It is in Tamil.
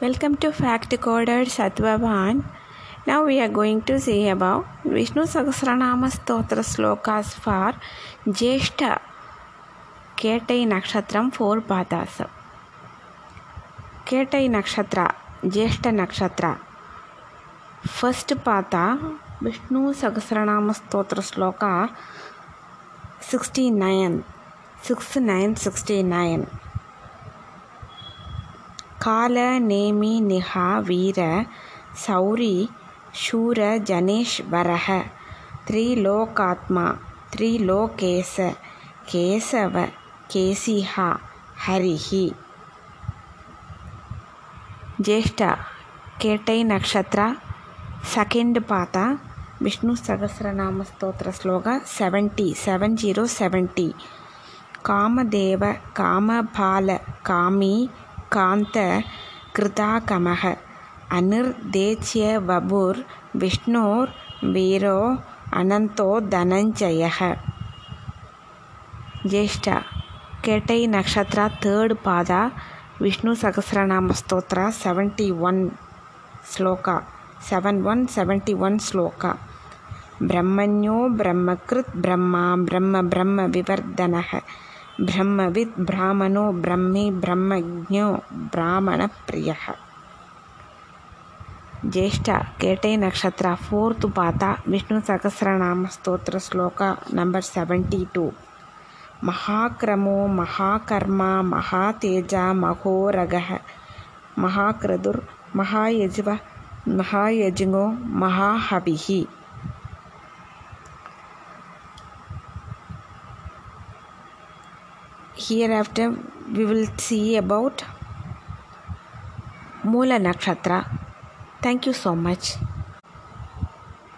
Welcome to Fact Coded Sattvavan. Now we are going to see about Vishnu Sahasranama Stotra Slokas for Jeshta Ketai Nakshatram 4 Padas. Ketai Nakshatra, Jeshta Nakshatra. First Pata, Vishnu Sahasranama Stotra Sloka 69. 6969. ಕಾಲ ನೇಮಿ ನಿಹಾ ವೀರ ಸೌರಿ ಶೂರ ಜನೇಶ್ವರಃ ತ್ರಿಲೋಕಾತ್ಮ ತ್ರಿಲೋಕೇಶ ಕೇಶವ ಕೇಸಿಹ ಹರಿಹಿ ಜ್ಯೇಷ್ಠ ಕೇಟೈ ನಕ್ಷತ್ರ ಸೆಕೆಂಡ್ ಪಾತ ವಿಷ್ಣು ಸಹಸ್ರನಾಮ ಸ್ತೋತ್ರ ಶ್ಲೋಕ ಸೆವೆಂಟಿ ಸೆವೆನ್ ಜೀರೋ ಸೆವೆಂಟಿ ಕಾಮದೇವ ಕಾಮಬಾಲ ಕಾಮಿ காந்த கிருதாகமः அநிர்தேச்யவபுர் விஷ்ணுர் வீரோ அனந்தோ தனஞ்சயः ஜேஷ்டா கேட்டை நக்ஷத்ரா தேர்ட் பாதா Vishnu Sahasranama ஸ்தோத்ரா seventy one shloka. Seven one seventy one shloka பிரம்மண்யோ பிரம்மகிருத் பிரம்மா பிரம்ம பிரம்ம விவர்தனக. ब्रह्मविद् ब्राह्मणो ब्रह्मी ब्रह्मज्ञो ब्राह्मणप्रियः। ज्येष्ठ केटे नक्षत्र फोर्त् पात विष्णुसहस्रनामस्तोत्रश्लोक नम्बर् सेवेण्टि टु। महाक्रमो महाकर्मा महातेजा महोरगः महाक्रदुर् महायजव महायजमो महाहविः। Hereafter we will see about Moola Nakshatra. Thank you so much.